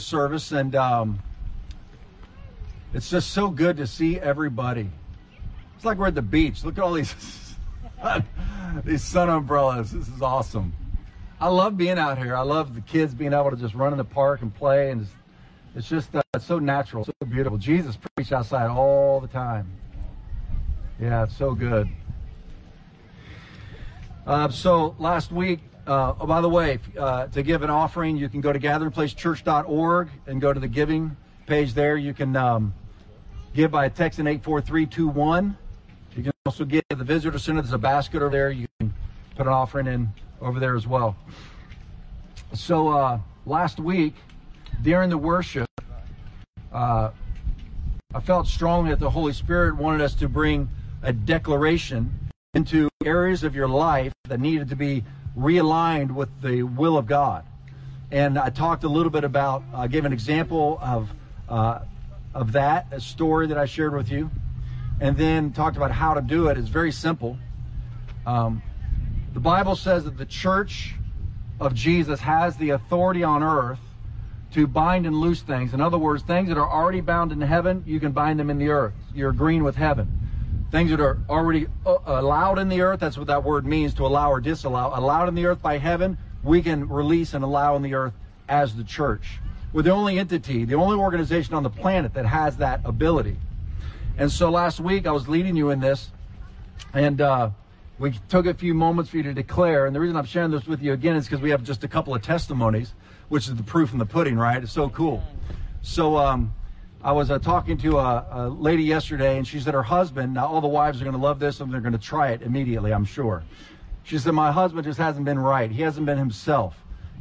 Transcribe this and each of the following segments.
Service, and um, it's just so good to see everybody. It's like we're at the beach. Look at all these these sun umbrellas. This is awesome. I love being out here. I love the kids being able to just run in the park and play, and it's, it's just uh, so natural, so beautiful. Jesus preached outside all the time. Yeah, it's so good. Uh, so last week, uh, oh, by the way, uh, to give an offering, you can go to gatheringplacechurch.org and go to the giving page there. You can um, give by texting 84321. You can also give the visitor center. There's a basket over there. You can put an offering in over there as well. So uh, last week, during the worship, uh, I felt strongly that the Holy Spirit wanted us to bring a declaration into areas of your life that needed to be realigned with the will of God. And I talked a little bit about, I uh, gave an example of uh, of that, a story that I shared with you, and then talked about how to do it. It's very simple. Um, the Bible says that the church of Jesus has the authority on earth to bind and loose things. In other words, things that are already bound in heaven, you can bind them in the earth. You're agreeing with heaven. Things that are already uh, allowed in the earth, that's what that word means to allow or disallow. Allowed in the earth by heaven, we can release and allow in the earth as the church. We're the only entity, the only organization on the planet that has that ability. And so last week I was leading you in this, and uh, we took a few moments for you to declare. And the reason I'm sharing this with you again is because we have just a couple of testimonies, which is the proof in the pudding, right? It's so cool. So um, I was uh, talking to a, a, lady yesterday, and she said her husband, now all the wives are going to love this and they're going to try it immediately, I'm sure. She said, My husband just hasn't been right. He hasn't been himself.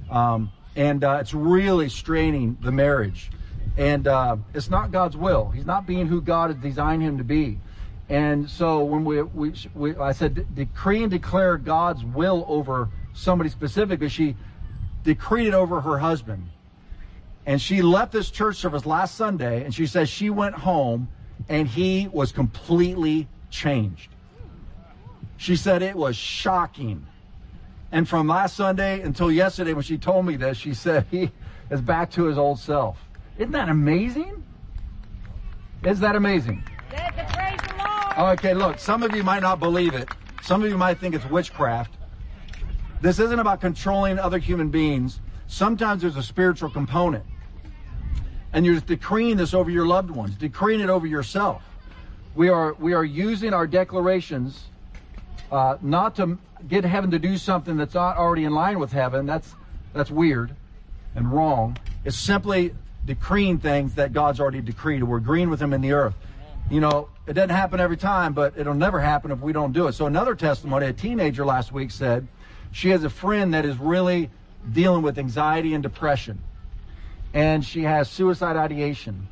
Um, and uh, it's really straining the marriage. And uh, it's not God's will. He's not being who God has designed him to be. And so when we, we, we I said, decree and declare God's will over somebody specifically, she decreed it over her husband. And she left this church service last Sunday, and she says she went home and he was completely changed. She said it was shocking. And from last Sunday until yesterday, when she told me this, she said he is back to his old self. Isn't that amazing? Is that amazing? Okay, look, some of you might not believe it. Some of you might think it's witchcraft. This isn't about controlling other human beings. Sometimes there's a spiritual component. And you're decreeing this over your loved ones, decreeing it over yourself. We are we are using our declarations uh, not to get heaven to do something that's not already in line with heaven. That's that's weird and wrong. It's simply decreeing things that God's already decreed. We're agreeing with Him in the earth. You know, it doesn't happen every time, but it'll never happen if we don't do it. So another testimony, a teenager last week said she has a friend that is really dealing with anxiety and depression. And she has suicide ideation.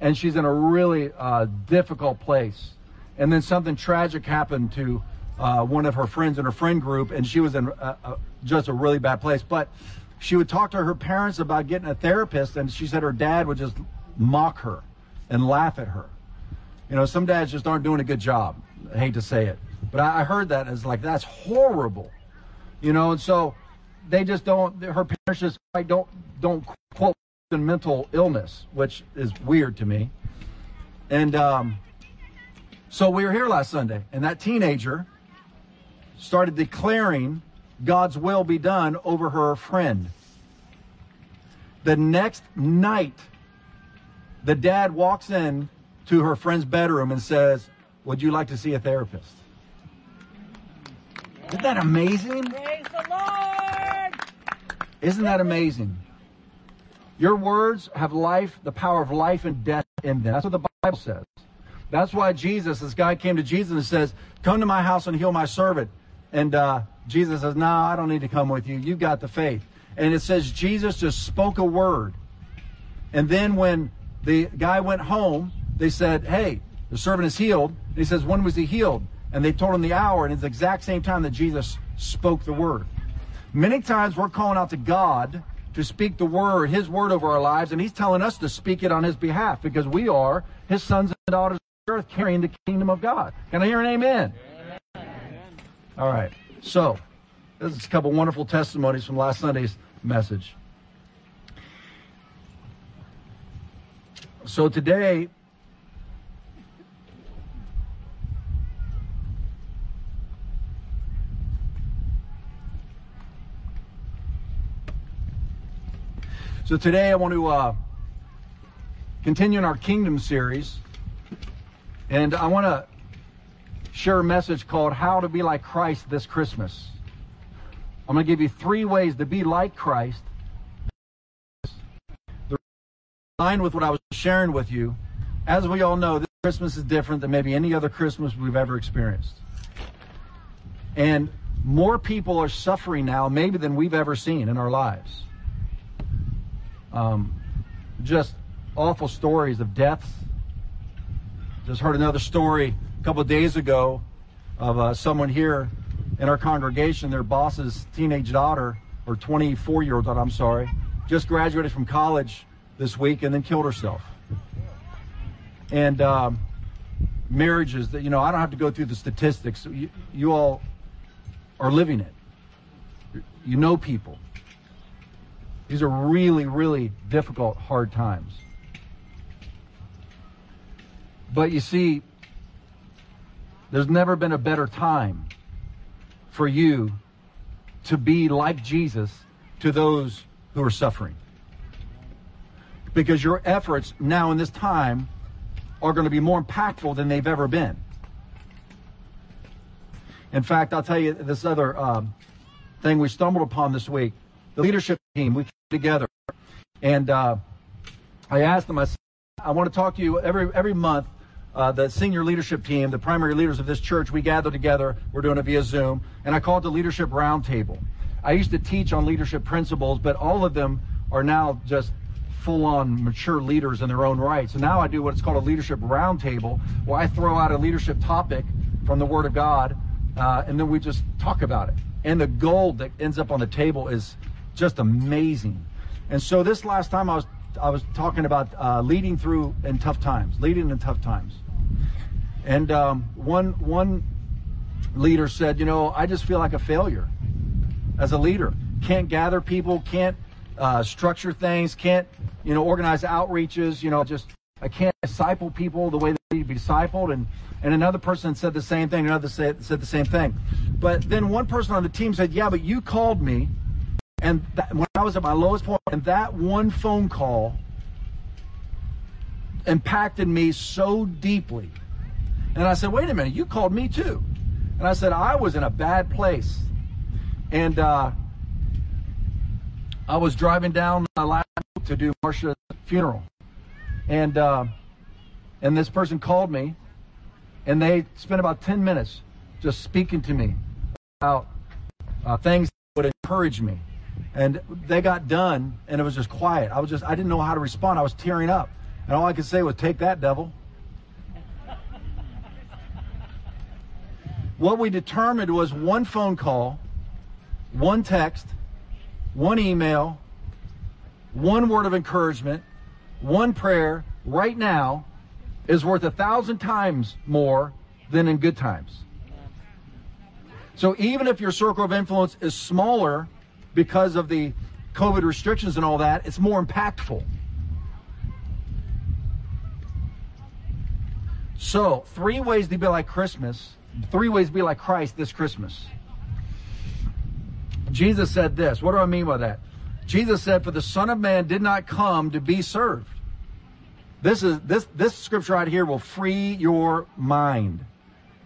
And she's in a really uh, difficult place. And then something tragic happened to uh, one of her friends in her friend group, and she was in a, a, just a really bad place. But she would talk to her parents about getting a therapist, and she said her dad would just mock her and laugh at her. You know, some dads just aren't doing a good job. I hate to say it, but I, I heard that as like that's horrible. You know, and so they just don't. Her parents just like don't don't quote mental illness, which is weird to me. And um, so we were here last Sunday, and that teenager started declaring God's will be done over her friend. The next night, the dad walks in to her friend's bedroom and says, Would you like to see a therapist? Isn't that amazing? Praise the Lord! Isn't that amazing? Your words have life, the power of life and death in them. That's what the Bible says. That's why Jesus, this guy came to Jesus and says, Come to my house and heal my servant. And uh, Jesus says, No, I don't need to come with you. You've got the faith. And it says Jesus just spoke a word. And then when the guy went home, they said, Hey, the servant is healed. And he says, When was he healed? And they told him the hour, and it's the exact same time that Jesus spoke the word. Many times we're calling out to God to speak the word, his word over our lives, and he's telling us to speak it on his behalf because we are his sons and daughters of earth carrying the kingdom of God. Can I hear an amen? amen. All right. So, this is a couple wonderful testimonies from last Sunday's message. So today, so today I want to uh, continue in our kingdom series, and I want to share a message called "How to Be Like Christ This Christmas." I'm going to give you three ways to be like Christ. Line with what I was sharing with you, as we all know, this Christmas is different than maybe any other Christmas we've ever experienced. And more people are suffering now, maybe than we've ever seen in our lives. Um, just awful stories of deaths. Just heard another story a couple of days ago of uh, someone here in our congregation, their boss's teenage daughter, or 24 year old I'm sorry, just graduated from college this week and then killed herself. And um, marriages that, you know, I don't have to go through the statistics. You, you all are living it. You know people. These are really, really difficult, hard times. But you see, there's never been a better time for you to be like Jesus to those who are suffering. Because your efforts now in this time are going to be more impactful than they've ever been. In fact, I'll tell you this other um, thing we stumbled upon this week. The leadership team, we came together, and uh, I asked them, I, said, I want to talk to you every every month uh, the senior leadership team, the primary leaders of this church, we gather together. We're doing it via Zoom, and I call it the Leadership Roundtable. I used to teach on leadership principles, but all of them are now just full-on mature leaders in their own right. So now I do what's called a leadership roundtable, where I throw out a leadership topic from the Word of God, uh, and then we just talk about it. And the gold that ends up on the table is just amazing. And so this last time I was I was talking about uh, leading through in tough times, leading in tough times. And um, one one leader said, you know, I just feel like a failure as a leader. Can't gather people, can't uh, structure things, can't you know organize outreaches. You know, just I can't disciple people the way they need to be discipled. And and another person said the same thing. Another said said the same thing. But then one person on the team said, yeah, but you called me and that, when I was at my lowest point, and that one phone call impacted me so deeply. And I said, wait a minute, you called me too. And I said, I was in a bad place. And uh, I was driving down my last to do Marcia's funeral. And, uh, and this person called me, and they spent about 10 minutes just speaking to me about uh, things that would encourage me. And they got done, and it was just quiet. I was just, I didn't know how to respond. I was tearing up. And all I could say was, take that, devil. what we determined was one phone call, one text, one email, one word of encouragement, one prayer right now is worth a thousand times more than in good times. So even if your circle of influence is smaller, because of the COVID restrictions and all that, it's more impactful. So, three ways to be like Christmas, three ways to be like Christ this Christmas. Jesus said this. What do I mean by that? Jesus said, For the Son of Man did not come to be served. This is this this scripture right here will free your mind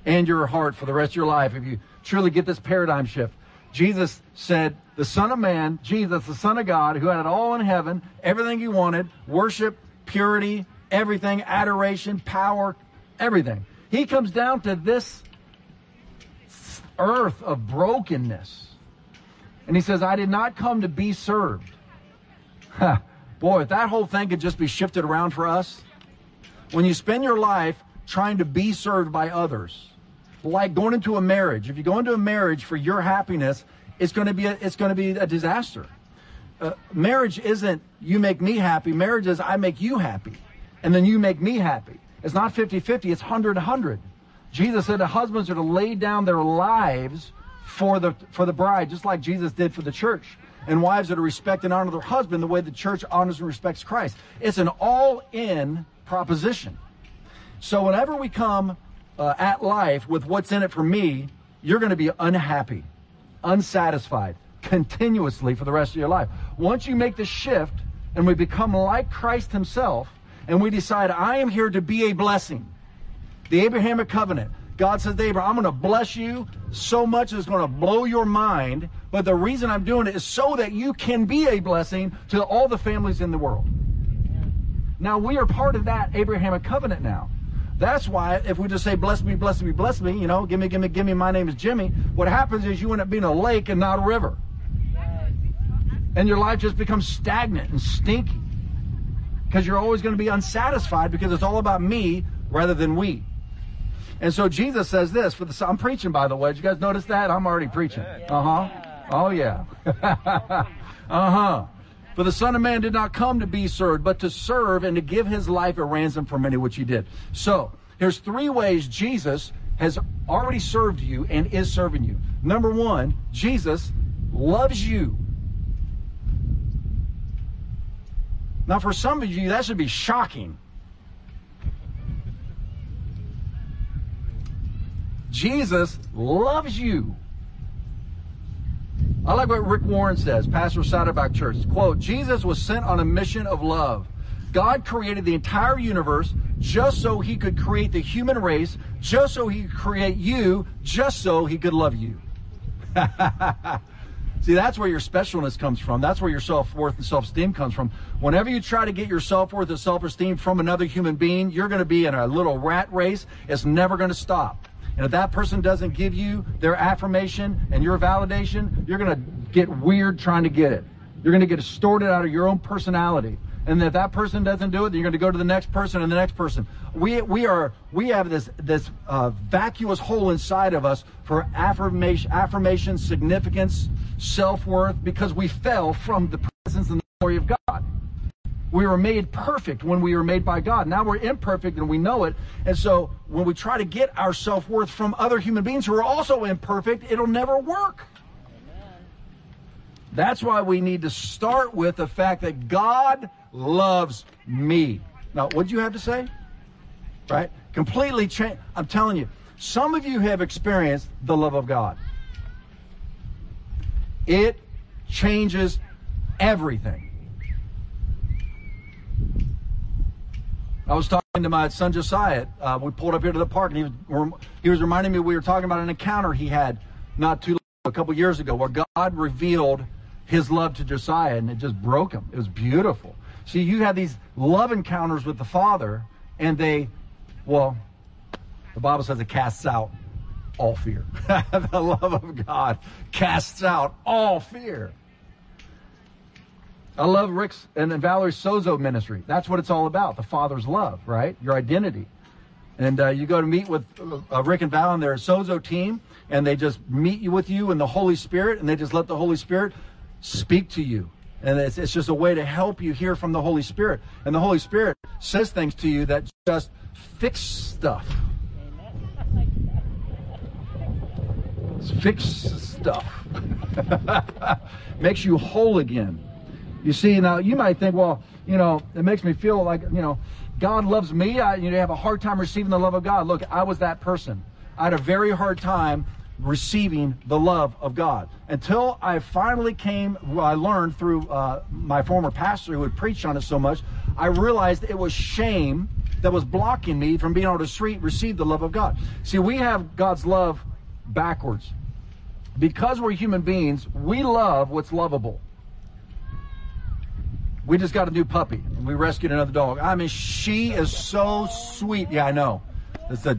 and your heart for the rest of your life if you truly get this paradigm shift. Jesus said, the Son of Man, Jesus, the Son of God, who had it all in heaven, everything he wanted, worship, purity, everything, adoration, power, everything. He comes down to this earth of brokenness. And he says, I did not come to be served. Boy, if that whole thing could just be shifted around for us. When you spend your life trying to be served by others, like going into a marriage. If you go into a marriage for your happiness, it's going to be a, it's going to be a disaster. Uh, marriage isn't you make me happy. Marriage is I make you happy, and then you make me happy. It's not 50-50, it's 100-100. Jesus said the husbands are to lay down their lives for the for the bride, just like Jesus did for the church. and wives are respect and honor their husband the way the church honors and respects Christ. It's an all in proposition. So whenever we come uh, at life with what's in it for me, you're going to be unhappy, unsatisfied continuously for the rest of your life. Once you make the shift and we become like Christ Himself, and we decide, I am here to be a blessing. The Abrahamic covenant. God says to Abraham, I'm going to bless you so much it's going to blow your mind. But the reason I'm doing it is so that you can be a blessing to all the families in the world. Now we are part of that Abrahamic covenant now. That's why if we just say, bless me, bless me, bless me, you know, give me, give me, give me, my name is Jimmy, what happens is you end up being a lake and not a river. And your life just becomes stagnant and stinky. Because you're always going to be unsatisfied because it's all about me rather than we. And so Jesus says this for the I'm preaching by the way. Did you guys notice that? I'm already preaching. Uh-huh. Oh yeah. uh-huh. For the Son of Man did not come to be served, but to serve and to give his life a ransom for many, which he did. So, here's three ways Jesus has already served you and is serving you. Number one, Jesus loves you. Now, for some of you, that should be shocking. Jesus loves you. I like what Rick Warren says, pastor of Saddleback Church. Quote, Jesus was sent on a mission of love. God created the entire universe just so he could create the human race, just so he could create you, just so he could love you. See, that's where your specialness comes from. That's where your self worth and self esteem comes from. Whenever you try to get your self worth and self esteem from another human being, you're going to be in a little rat race. It's never going to stop. And if that person doesn't give you their affirmation and your validation, you're going to get weird trying to get it. You're going to get distorted out of your own personality. And if that person doesn't do it, then you're going to go to the next person and the next person. We, we are we have this this uh, vacuous hole inside of us for affirmation, affirmation, significance, self worth, because we fell from the presence and the glory of God. We were made perfect when we were made by God. Now we're imperfect and we know it. And so when we try to get our self worth from other human beings who are also imperfect, it'll never work. That's why we need to start with the fact that God loves me. Now, what do you have to say? Right? Completely change. I'm telling you, some of you have experienced the love of God. It changes everything. I was talking to my son Josiah. Uh, we pulled up here to the park, and he was he was reminding me we were talking about an encounter he had not too long, a couple years ago, where God revealed His love to Josiah, and it just broke him. It was beautiful. See, you have these love encounters with the Father, and they, well, the Bible says it casts out all fear. the love of God casts out all fear. I love Rick's and Valerie's Sozo ministry. That's what it's all about. The Father's love, right? Your identity. And uh, you go to meet with uh, Rick and Val and their Sozo team, and they just meet you with you in the Holy Spirit, and they just let the Holy Spirit speak to you. And it's, it's just a way to help you hear from the Holy Spirit. And the Holy Spirit says things to you that just fix stuff. Fix stuff. Makes you whole again. You see, now you might think, well, you know, it makes me feel like, you know, God loves me. I you know, have a hard time receiving the love of God. Look, I was that person. I had a very hard time receiving the love of God until I finally came. Well, I learned through uh, my former pastor who had preached on it so much. I realized it was shame that was blocking me from being able to receive the love of God. See, we have God's love backwards. Because we're human beings, we love what's lovable. We just got a new puppy. We rescued another dog. I mean, she is so sweet. Yeah, I know. It's a.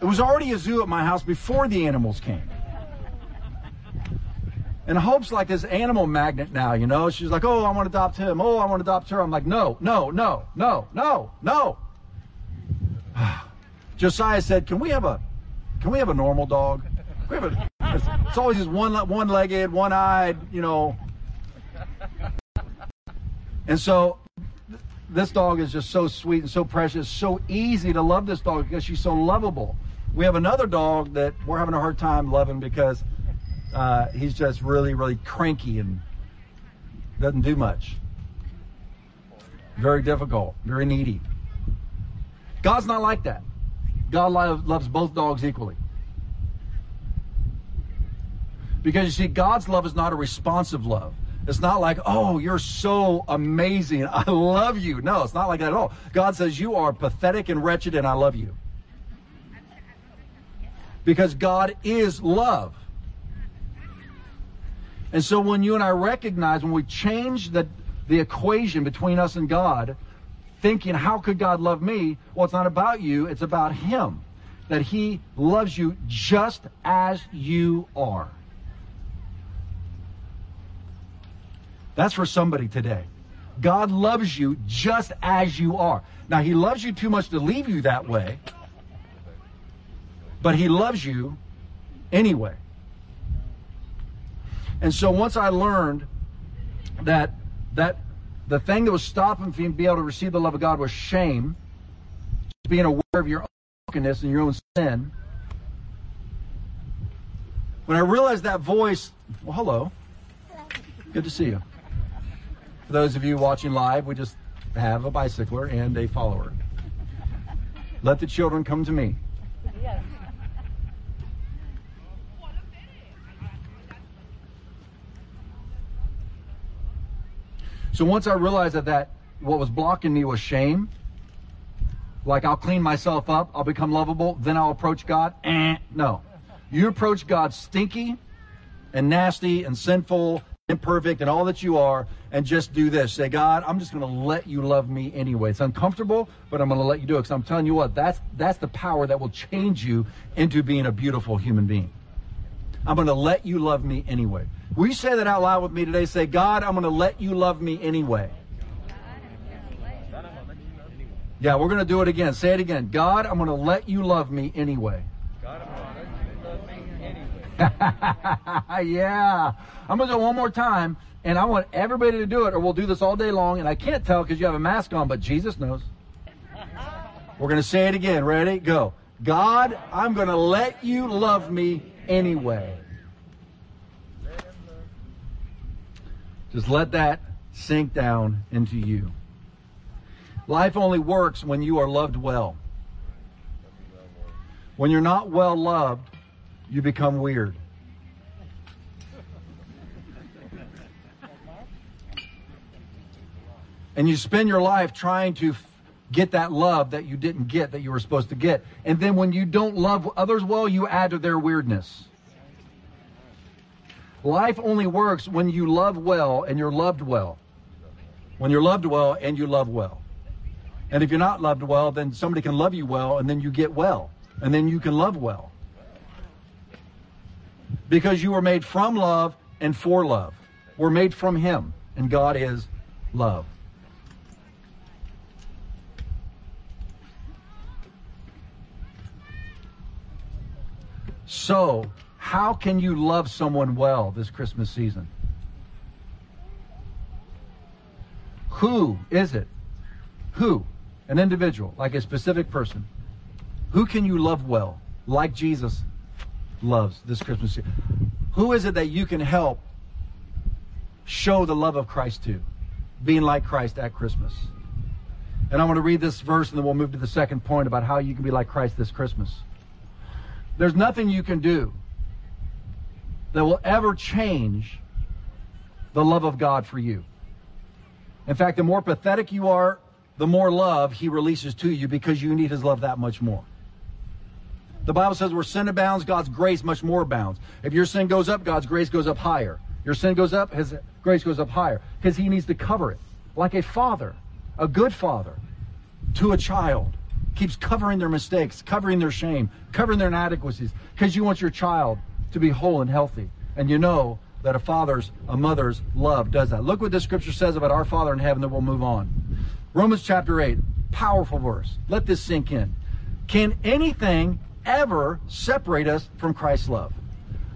It was already a zoo at my house before the animals came. And Hope's like this animal magnet now, you know. She's like, oh, I want to adopt him. Oh, I want to adopt her. I'm like, no, no, no, no, no, no. Josiah said, can we have a, can we have a normal dog? We have a, it's, it's always just one, one-legged, one-eyed, you know. And so this dog is just so sweet and so precious, so easy to love this dog because she's so lovable. We have another dog that we're having a hard time loving because uh, he's just really, really cranky and doesn't do much. Very difficult, very needy. God's not like that. God loves both dogs equally. Because you see, God's love is not a responsive love. It's not like, oh, you're so amazing. I love you. No, it's not like that at all. God says, you are pathetic and wretched, and I love you. Because God is love. And so when you and I recognize, when we change the, the equation between us and God, thinking, how could God love me? Well, it's not about you, it's about Him. That He loves you just as you are. That's for somebody today. God loves you just as you are. Now, He loves you too much to leave you that way, but He loves you anyway. And so once I learned that that the thing that was stopping me from being able to receive the love of God was shame, being aware of your own brokenness and your own sin. When I realized that voice, well, hello. Good to see you. For those of you watching live, we just have a bicycler and a follower. Let the children come to me. Yes. So once I realized that, that what was blocking me was shame, like I'll clean myself up, I'll become lovable, then I'll approach God. Eh, no. You approach God stinky and nasty and sinful, imperfect, and all that you are, and just do this. Say, God, I'm just going to let you love me anyway. It's uncomfortable, but I'm going to let you do it. Because I'm telling you what, that's that's the power that will change you into being a beautiful human being. I'm going to let you love me anyway. Will you say that out loud with me today? Say, God, I'm going to let you love me anyway. Yeah, we're going to do it again. Say it again. God, I'm going to let you love me anyway. yeah. I'm going to do it one more time, and I want everybody to do it, or we'll do this all day long, and I can't tell because you have a mask on, but Jesus knows. We're going to say it again. Ready? Go. God, I'm going to let you love me anyway. Just let that sink down into you. Life only works when you are loved well. When you're not well loved, you become weird. And you spend your life trying to get that love that you didn't get that you were supposed to get. And then when you don't love others well, you add to their weirdness. Life only works when you love well and you're loved well. When you're loved well and you love well. And if you're not loved well, then somebody can love you well and then you get well. And then you can love well. Because you were made from love and for love. We're made from Him. And God is love. So, how can you love someone well this Christmas season? Who is it? Who? An individual, like a specific person. Who can you love well, like Jesus loves this Christmas? Who is it that you can help show the love of Christ to? Being like Christ at Christmas. And I want to read this verse and then we'll move to the second point about how you can be like Christ this Christmas. There's nothing you can do that will ever change the love of God for you. In fact, the more pathetic you are, the more love he releases to you because you need his love that much more. The Bible says where sin abounds, God's grace much more abounds. If your sin goes up, God's grace goes up higher. Your sin goes up, his grace goes up higher because he needs to cover it like a father, a good father to a child keeps covering their mistakes, covering their shame, covering their inadequacies, because you want your child to be whole and healthy. And you know that a father's, a mother's love does that. Look what this scripture says about our Father in heaven, then we'll move on. Romans chapter 8, powerful verse. Let this sink in. Can anything ever separate us from Christ's love?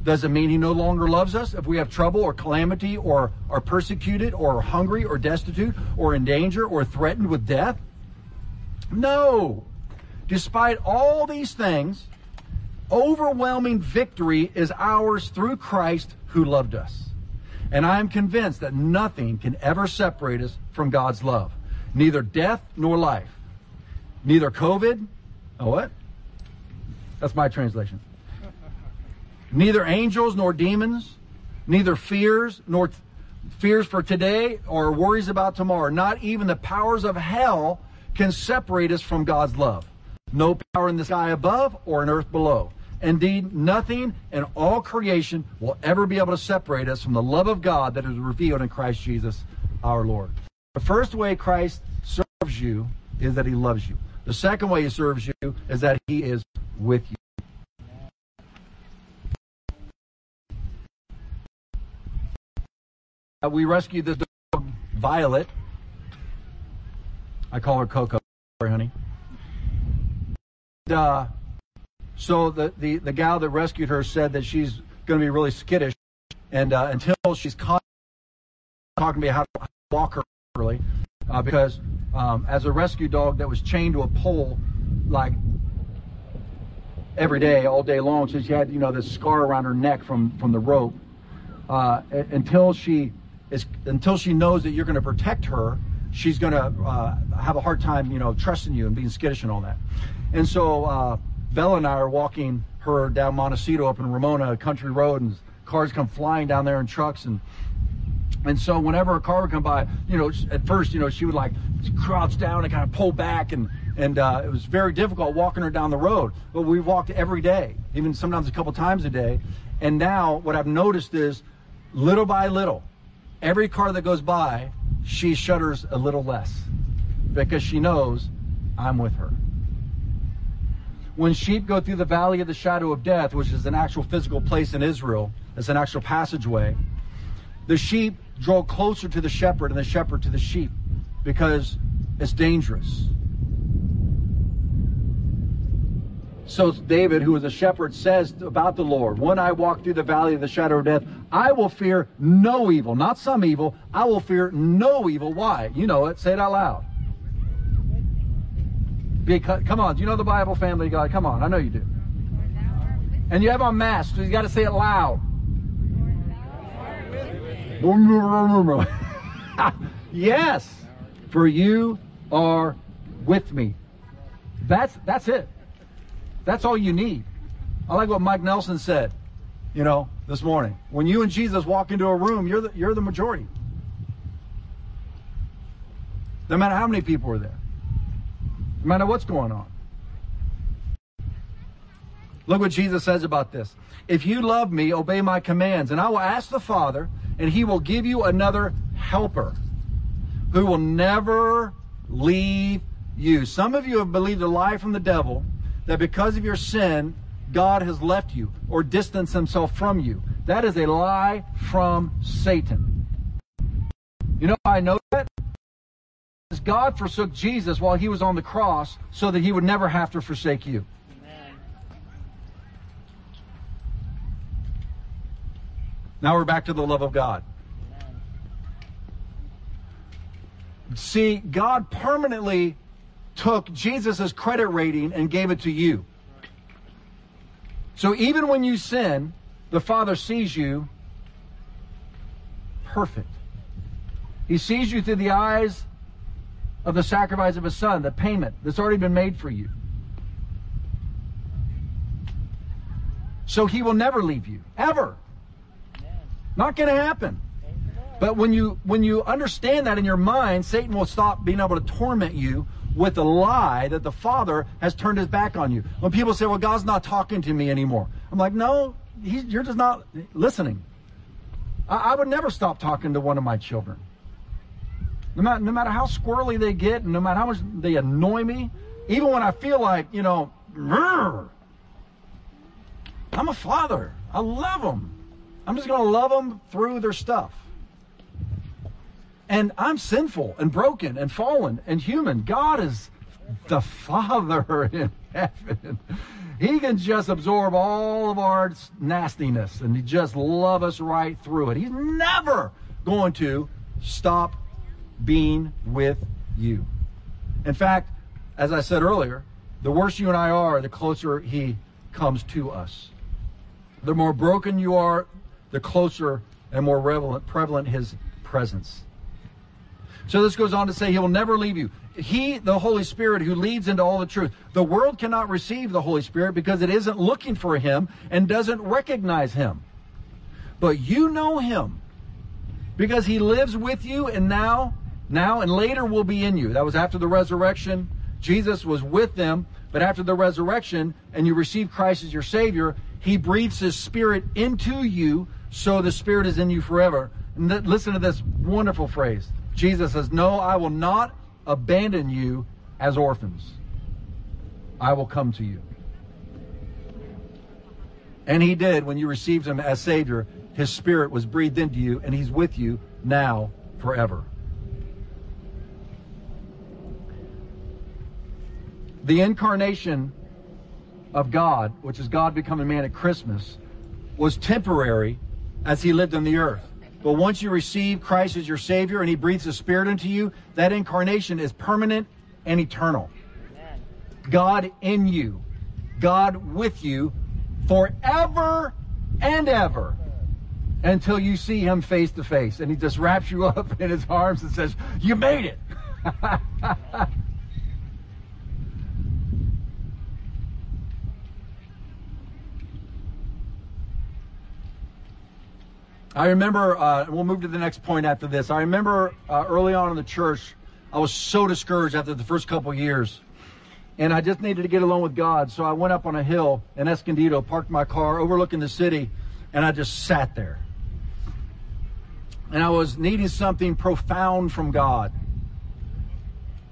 Does it mean he no longer loves us if we have trouble or calamity or are persecuted or hungry or destitute or in danger or threatened with death? No. Despite all these things, overwhelming victory is ours through Christ who loved us. And I am convinced that nothing can ever separate us from God's love. Neither death nor life. Neither COVID. Oh, what? That's my translation. Neither angels nor demons. Neither fears nor fears for today or worries about tomorrow. Not even the powers of hell can separate us from God's love. No power in the sky above or in earth below. Indeed, nothing in all creation will ever be able to separate us from the love of God that is revealed in Christ Jesus our Lord. The first way Christ serves you is that he loves you. The second way he serves you is that he is with you. Uh, we rescued this dog, Violet. I call her Coco. Sorry, honey. And, uh, so the, the, the gal that rescued her said that she's going to be really skittish, and uh, until she's caught, talking to me how to walk her properly, uh, because um, as a rescue dog that was chained to a pole, like every day, all day long, so she had you know this scar around her neck from from the rope. Uh, until she is until she knows that you're going to protect her, she's going to uh, have a hard time, you know, trusting you and being skittish and all that. And so uh, Bella and I are walking her down Montecito up in Ramona, country road, and cars come flying down there in trucks and. And so whenever a car would come by, you know, at first, you know, she would like crouch down and kind of pull back and, and uh, it was very difficult walking her down the road. But we walked every day, even sometimes a couple times a day. And now what I've noticed is little by little, every car that goes by, she shudders a little less because she knows I'm with her. When sheep go through the valley of the shadow of death, which is an actual physical place in Israel, it's an actual passageway, the sheep draw closer to the shepherd and the shepherd to the sheep because it's dangerous. So David, who is a shepherd, says about the Lord, When I walk through the valley of the shadow of death, I will fear no evil. Not some evil. I will fear no evil. Why? You know it. Say it out loud. Because, come on, do you know the Bible, family God? Come on, I know you do. And you have on masks, so you got to say it loud. yes, for you are with me. That's that's it. That's all you need. I like what Mike Nelson said, you know, this morning. When you and Jesus walk into a room, you're the, you're the majority. No matter how many people are there, no matter what's going on. Look what Jesus says about this. If you love me, obey my commands, and I will ask the Father, and he will give you another helper who will never leave you. Some of you have believed a lie from the devil that because of your sin, God has left you or distanced himself from you. That is a lie from Satan. You know I know that? Because God forsook Jesus while he was on the cross so that he would never have to forsake you. Now we're back to the love of God. See, God permanently took Jesus' credit rating and gave it to you. So even when you sin, the Father sees you perfect. He sees you through the eyes of the sacrifice of His Son, the payment that's already been made for you. So He will never leave you, ever. Not going to happen. But when you when you understand that in your mind, Satan will stop being able to torment you with the lie that the Father has turned his back on you. When people say, "Well, God's not talking to me anymore," I'm like, "No, you're just not listening." I, I, would never stop talking to one of my children, no matter no matter how squirrely they get, and no matter how much they annoy me, even when I feel like you know, I'm a father. I love them. I'm just going to love them through their stuff. And I'm sinful and broken and fallen and human. God is the Father in heaven. He can just absorb all of our nastiness and he just love us right through it. He's never going to stop being with you. In fact, as I said earlier, the worse you and I are, the closer he comes to us. The more broken you are, the closer and more prevalent, his presence. So this goes on to say he will never leave you. He, the Holy Spirit, who leads into all the truth. The world cannot receive the Holy Spirit because it isn't looking for him and doesn't recognize him. But you know him because he lives with you and now, now and later will be in you. That was after the resurrection. Jesus was with them, but after the resurrection and you receive Christ as your Savior, he breathes his Spirit into you so the Spirit is in you forever. And th- listen to this wonderful phrase. Jesus says, No, I will not abandon you as orphans. I will come to you. And he did when you received him as Savior. His Spirit was breathed into you, and he's with you now forever. The incarnation of God, which is God becoming man at Christmas, was temporary as he lived on the earth. But once you receive Christ as your Savior and He breathes His Spirit into you, that incarnation is permanent and eternal. Amen. God in you, God with you forever and ever until you see Him face to face. And He just wraps you up in His arms and says, You made it. I remember, uh, we'll move to the next point after this. I remember uh, early on in the church, I was so discouraged after the first couple years. And I just needed to get alone with God. So I went up on a hill in Escondido, parked my car overlooking the city, and I just sat there. And I was needing something profound from God.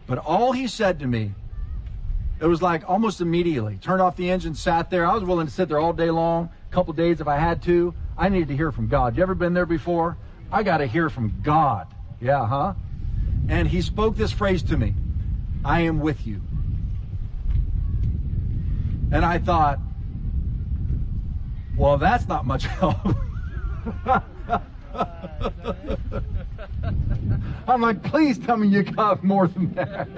But all he said to me, it was like almost immediately. Turned off the engine, sat there. I was willing to sit there all day long, a couple days if I had to. I need to hear from God. You ever been there before? I got to hear from God. Yeah, huh? And he spoke this phrase to me I am with you. And I thought, well, that's not much help. I'm like, please tell me you got more than that.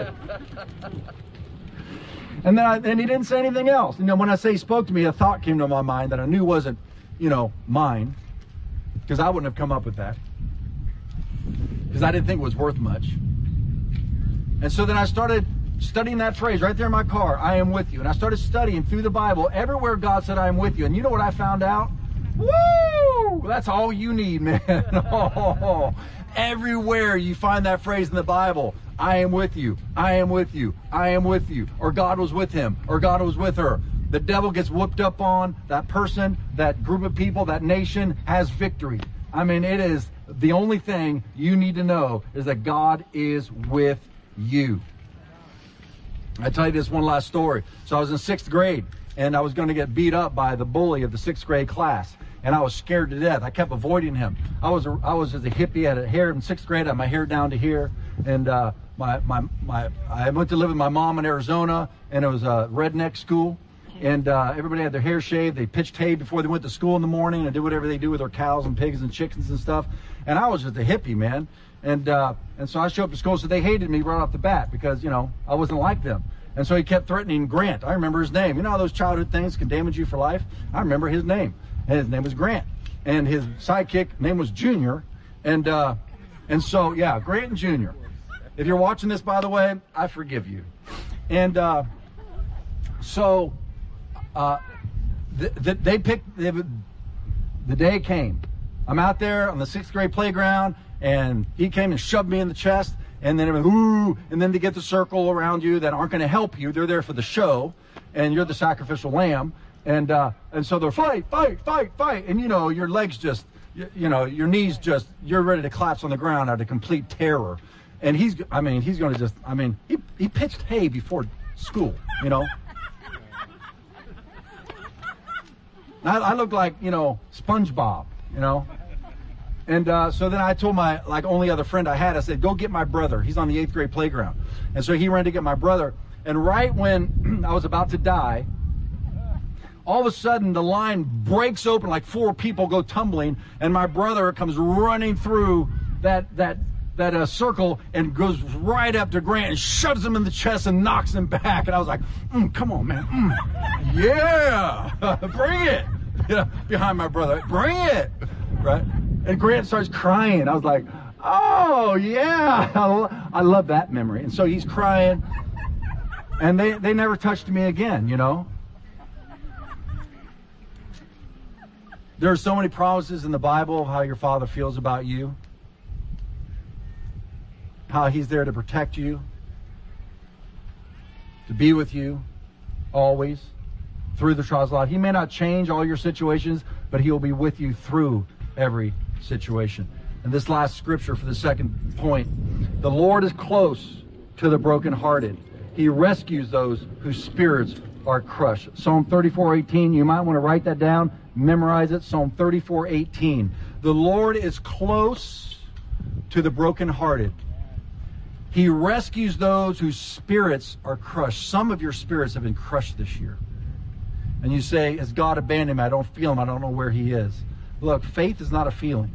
and then I, and he didn't say anything else. You know, when I say he spoke to me, a thought came to my mind that I knew wasn't you know, mine, because I wouldn't have come up with that, because I didn't think it was worth much. And so then I started studying that phrase right there in my car, I am with you. And I started studying through the Bible everywhere God said, I am with you. And you know what I found out? Woo! That's all you need, man. oh, everywhere you find that phrase in the Bible, I am with you, I am with you, I am with you, or God was with him, or God was with her the devil gets whooped up on, that person, that group of people, that nation has victory. I mean, it is the only thing you need to know is that God is with you. I tell you this one last story. So I was in sixth grade and I was going to get beat up by the bully of the sixth grade class. And I was scared to death. I kept avoiding him. I was a, I was as a hippie. I had a hair in sixth grade. I had my hair down to here, and uh, my my my. I went to live with my mom in Arizona, and it was a redneck school and uh, everybody had their hair shaved. They pitched hay before they went to school in the morning and did whatever they do with their cows and pigs and chickens and stuff. And I was just a hippie, man. And uh, and so I showed up to school, so they hated me right off the bat because you know I wasn't like them. And so he kept threatening Grant. I remember his name. You know how those childhood things can damage you for life? I remember his name. And his name was Grant. And his sidekick name was Junior. And uh, and so yeah, Grant and Junior. If you're watching this, by the way, I forgive you. And uh, so uh, th- th- they picked, they, the day came. I'm out there on the sixth grade playground, and he came and shoved me in the chest, and then ooh, and then to get the circle around you that aren't going to help you. They're there for the show, and you're the sacrificial lamb. And, uh, and so they're fight, fight, fight, fight. And you know, your legs just, you, you know, your knees just, you're ready to collapse on the ground out of complete terror. And he's, I mean, he's going to just, I mean, he, he pitched hay before school, you know. I, I looked like, you know, SpongeBob, you know. And uh, so then I told my like only other friend I had, I said, go get my brother. He's on the eighth grade playground. And so he ran to get my brother. And right when I was about to die, all of a sudden the line breaks open, like four people go tumbling, and my brother comes running through that that that uh, circle and goes right up to Grant and shoves him in the chest and knocks him back. And I was like, mm, "Come on, man, mm, yeah, bring it!" You know, behind my brother, bring it, right? And Grant starts crying. I was like, "Oh yeah, I love that memory." And so he's crying, and they they never touched me again. You know. There are so many promises in the Bible of how your father feels about you how he's there to protect you, to be with you always through the trials of life. He may not change all your situations, but he will be with you through every situation. And this last scripture for the second point the Lord is close to the brokenhearted. He rescues those whose spirits are crushed. Psalm 34 18, you might want to write that down, memorize it. Psalm 34 18. The Lord is close to the brokenhearted. He rescues those whose spirits are crushed. Some of your spirits have been crushed this year. And you say, Has God abandoned me? I don't feel him. I don't know where he is. Look, faith is not a feeling.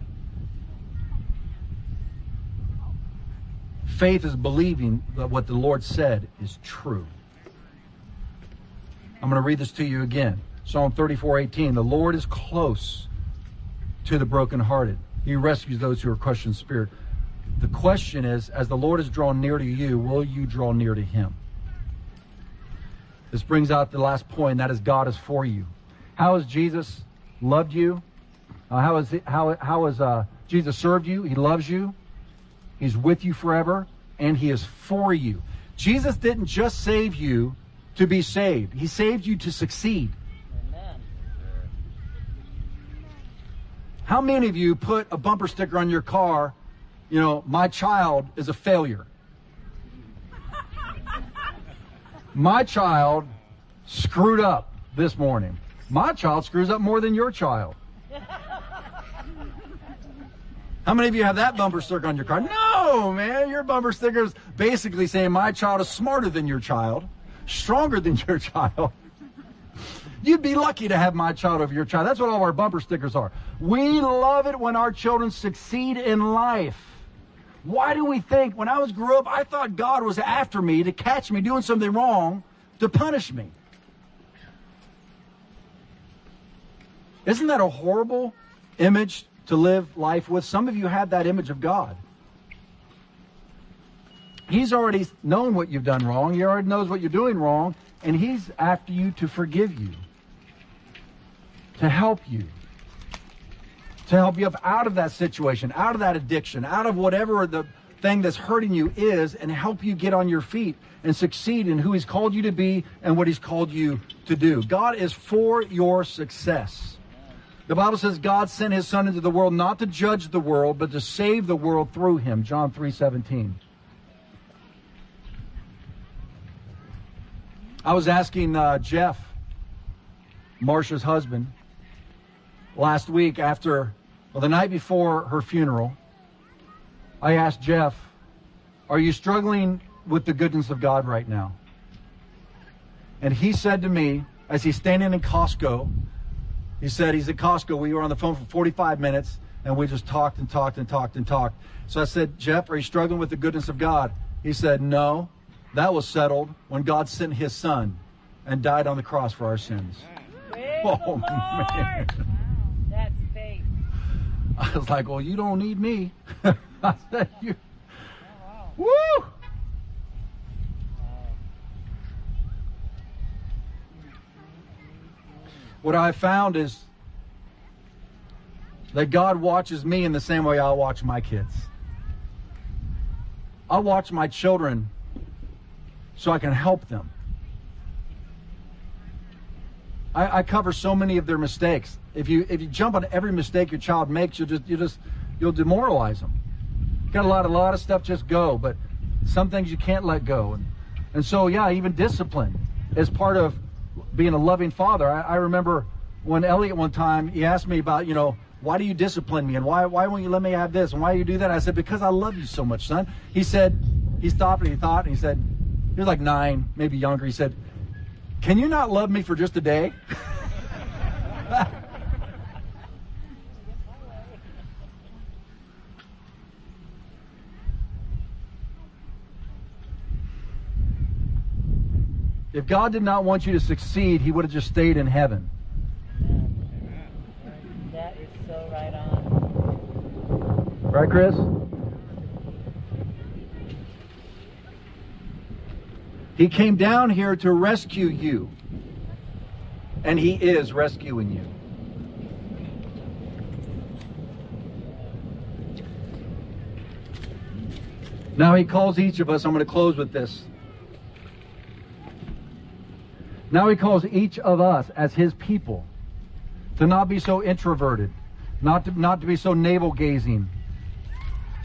Faith is believing that what the Lord said is true. I'm going to read this to you again. Psalm 34 18. The Lord is close to the brokenhearted. He rescues those who are crushed in spirit. The question is, as the Lord is drawn near to you, will you draw near to him? This brings out the last point, that is God is for you. How has Jesus loved you? Uh, how has how how has uh, Jesus served you? He loves you. He's with you forever, and He is for you. Jesus didn't just save you to be saved. He saved you to succeed. Amen. How many of you put a bumper sticker on your car you know, my child is a failure. My child screwed up this morning. My child screws up more than your child. How many of you have that bumper sticker on your car? No, man. Your bumper sticker is basically saying my child is smarter than your child, stronger than your child. You'd be lucky to have my child over your child. That's what all our bumper stickers are. We love it when our children succeed in life. Why do we think when I was grew up, I thought God was after me to catch me doing something wrong to punish me? Isn't that a horrible image to live life with? Some of you had that image of God. He's already known what you've done wrong. He already knows what you're doing wrong, and he's after you to forgive you, to help you to help you up out of that situation, out of that addiction, out of whatever the thing that's hurting you is, and help you get on your feet and succeed in who He's called you to be and what He's called you to do. God is for your success. The Bible says God sent His Son into the world not to judge the world, but to save the world through Him. John 3 17. I was asking uh, Jeff, Marcia's husband, last week after well, the night before her funeral, I asked Jeff, Are you struggling with the goodness of God right now? And he said to me, as he's standing in Costco, he said he's at Costco. We were on the phone for 45 minutes and we just talked and talked and talked and talked. So I said, Jeff, are you struggling with the goodness of God? He said, No. That was settled when God sent his son and died on the cross for our sins. oh, man. I was like, well, you don't need me. I said, you. Woo! What I found is that God watches me in the same way I watch my kids. I watch my children so I can help them. I, I, cover so many of their mistakes. If you if you jump on every mistake your child makes, you'll just you just you'll demoralize them. Got a lot a lot of stuff just go, but some things you can't let go. And and so yeah, even discipline is part of being a loving father. I, I remember when Elliot one time he asked me about you know why do you discipline me and why why won't you let me have this and why do you do that? I said because I love you so much, son. He said he stopped and he thought and he said he was like nine, maybe younger. He said can you not love me for just a day? If God did not want you to succeed, He would have just stayed in heaven. That is so right on. Right, Chris? He came down here to rescue you. And He is rescuing you. Now He calls each of us, I'm going to close with this. Now He calls each of us as His people to not be so introverted, not to, not to be so navel gazing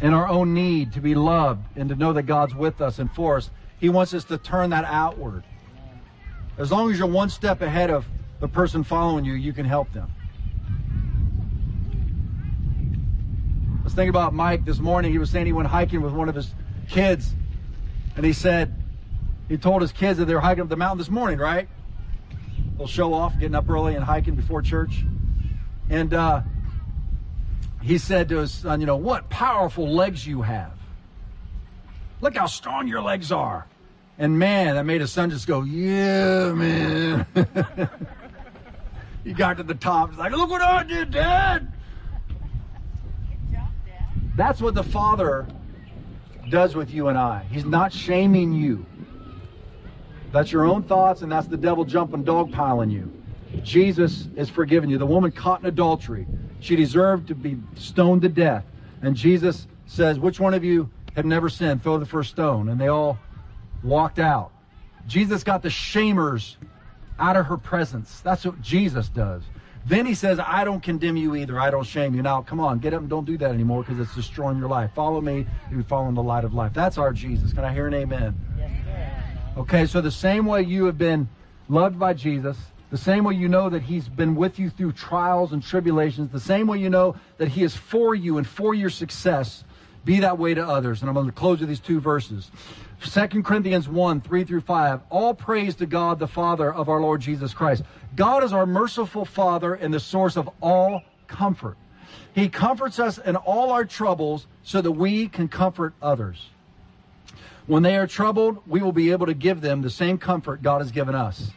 in our own need to be loved and to know that God's with us and for us. He wants us to turn that outward. As long as you're one step ahead of the person following you, you can help them. Let's think about Mike this morning. He was saying he went hiking with one of his kids, and he said he told his kids that they were hiking up the mountain this morning, right? They'll show off, getting up early and hiking before church. And uh, he said to his son, you know, what powerful legs you have. Look how strong your legs are. And man, that made his son just go, yeah, man. he got to the top. He's like, look what I did, Dad. Job, Dad. That's what the Father does with you and I. He's not shaming you. That's your own thoughts, and that's the devil jumping dogpiling you. Jesus is forgiving you. The woman caught in adultery, she deserved to be stoned to death. And Jesus says, Which one of you have never sinned? Throw the first stone. And they all walked out. Jesus got the shamers out of her presence. That's what Jesus does. Then he says, I don't condemn you either. I don't shame you. Now, come on, get up and don't do that anymore because it's destroying your life. Follow me. You follow in the light of life. That's our Jesus. Can I hear an amen? Yes. Okay, so the same way you have been loved by Jesus, the same way you know that He's been with you through trials and tribulations, the same way you know that He is for you and for your success, be that way to others. And I'm going to close with these two verses. 2 Corinthians 1, 3 through 5. All praise to God, the Father of our Lord Jesus Christ. God is our merciful Father and the source of all comfort. He comforts us in all our troubles so that we can comfort others. When they are troubled, we will be able to give them the same comfort God has given us.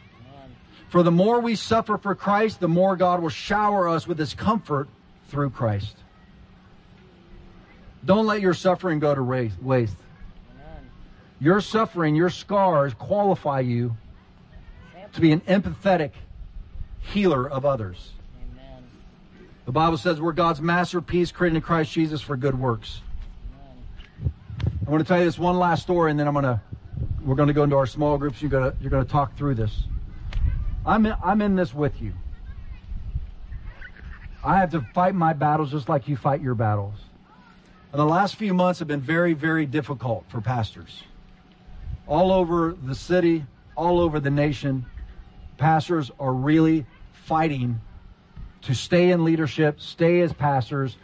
For the more we suffer for Christ, the more God will shower us with his comfort through Christ. Don't let your suffering go to waste. Your suffering, your scars qualify you to be an empathetic healer of others. Amen. The Bible says we're God's masterpiece created in Christ Jesus for good works. I want to tell you this one last story, and then I'm gonna we're gonna go into our small groups. You're gonna you're gonna talk through this. I'm in, I'm in this with you. I have to fight my battles just like you fight your battles. And the last few months have been very very difficult for pastors. All over the city, all over the nation, pastors are really fighting to stay in leadership, stay as pastors,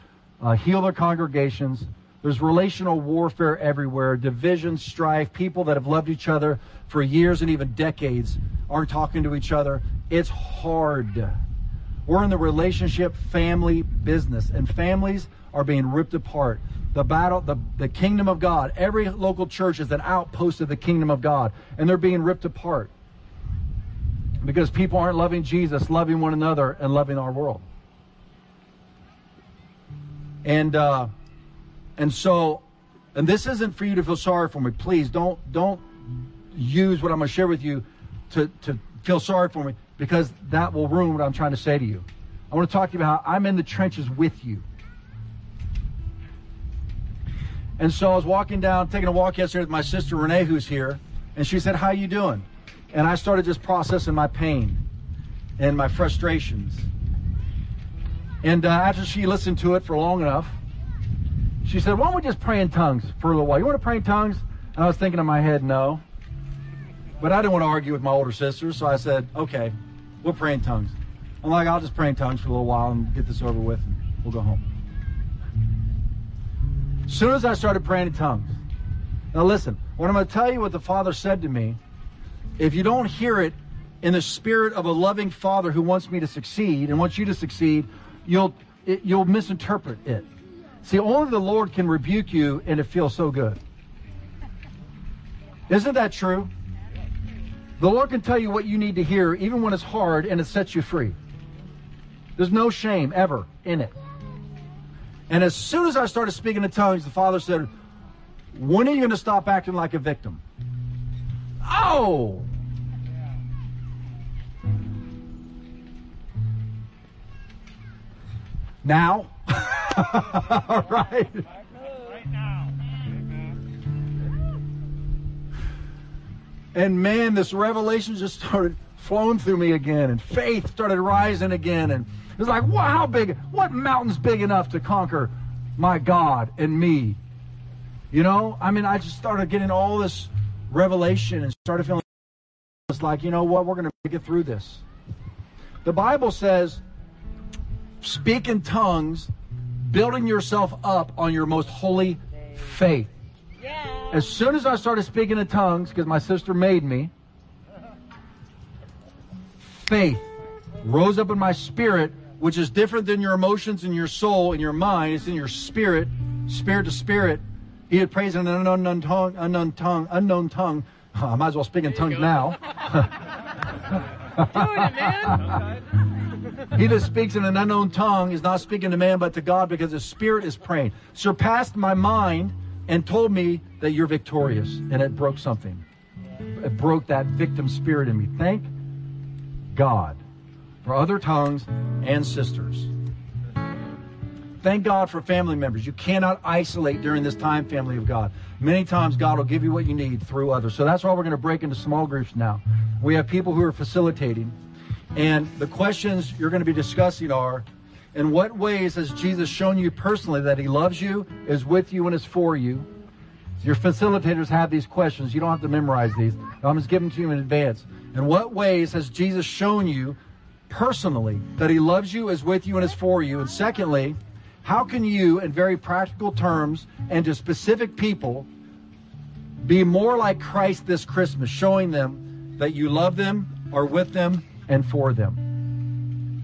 uh, heal their congregations. There's relational warfare everywhere, division, strife, people that have loved each other for years and even decades aren't talking to each other. It's hard. We're in the relationship family business, and families are being ripped apart. The battle, the, the kingdom of God, every local church is an outpost of the kingdom of God, and they're being ripped apart because people aren't loving Jesus, loving one another, and loving our world. And uh, and so, and this isn't for you to feel sorry for me. Please don't don't use what I'm going to share with you to to feel sorry for me because that will ruin what I'm trying to say to you. I want to talk to you about how I'm in the trenches with you. And so I was walking down, taking a walk yesterday with my sister Renee, who's here, and she said, "How you doing?" And I started just processing my pain and my frustrations. And uh, after she listened to it for long enough, she said, Why don't we just pray in tongues for a little while? You want to pray in tongues? And I was thinking in my head, No. But I didn't want to argue with my older sister, so I said, Okay, we'll pray in tongues. I'm like, I'll just pray in tongues for a little while and get this over with, and we'll go home. Soon as I started praying in tongues, now listen, when I'm going to tell you what the Father said to me, if you don't hear it in the spirit of a loving Father who wants me to succeed and wants you to succeed, you'll it, you'll misinterpret it. See, only the Lord can rebuke you, and it feels so good. Isn't that true? The Lord can tell you what you need to hear, even when it's hard and it sets you free. There's no shame ever in it. And as soon as I started speaking in tongues, the Father said, When are you going to stop acting like a victim? Oh! Now? All right. And man, this revelation just started flowing through me again, and faith started rising again. And it was like, wow, how big, what mountain's big enough to conquer my God and me? You know, I mean, I just started getting all this revelation and started feeling it's like, you know what, we're going to make it through this. The Bible says, speak in tongues, building yourself up on your most holy faith. Yeah. As soon as I started speaking in tongues, because my sister made me, faith rose up in my spirit, which is different than your emotions and your soul and your mind. It's in your spirit, spirit to spirit. He had praised in an unknown tongue, unknown tongue, unknown tongue. I might as well speak in tongues now. Doing it, man. He that speaks in an unknown tongue is not speaking to man but to God because his spirit is praying. Surpassed my mind and told me that you're victorious. And it broke something. It broke that victim spirit in me. Thank God for other tongues and sisters. Thank God for family members. You cannot isolate during this time, family of God. Many times God will give you what you need through others. So that's why we're going to break into small groups now. We have people who are facilitating. And the questions you're going to be discussing are in what ways has Jesus shown you personally that he loves you, is with you, and is for you? Your facilitators have these questions. You don't have to memorize these. I'm just giving them to you in advance. In what ways has Jesus shown you personally that he loves you, is with you, and is for you? And secondly, how can you, in very practical terms and to specific people, be more like Christ this Christmas, showing them that you love them, are with them, and for them?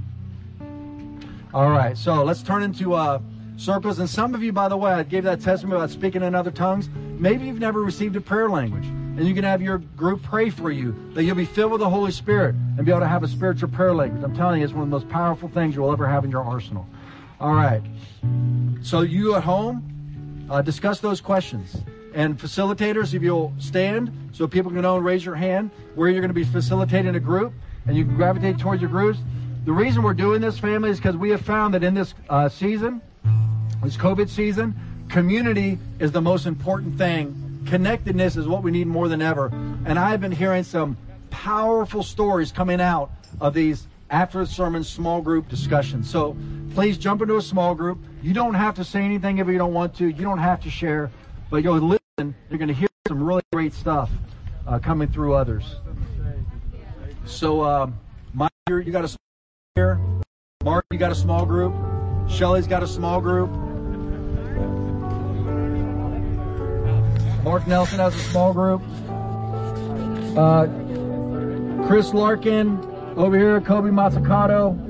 All right, so let's turn into uh, circles. And some of you, by the way, I gave that testimony about speaking in other tongues. Maybe you've never received a prayer language, and you can have your group pray for you that you'll be filled with the Holy Spirit and be able to have a spiritual prayer language. I'm telling you, it's one of the most powerful things you'll ever have in your arsenal. All right. So you at home, uh, discuss those questions. And facilitators, if you'll stand so people can know and raise your hand where you're going to be facilitating a group and you can gravitate towards your groups. The reason we're doing this, family, is because we have found that in this uh, season, this COVID season, community is the most important thing. Connectedness is what we need more than ever. And I've been hearing some powerful stories coming out of these after the sermon small group discussions. So please jump into a small group. You don't have to say anything if you don't want to. You don't have to share, but you'll listen. You're going to hear some really great stuff uh, coming through others. So, um, Mike, you're- got a small here. Mark, you got a small group. Shelly's got a small group. Mark Nelson has a small group. Uh, Chris Larkin over here, Kobe Matsukato.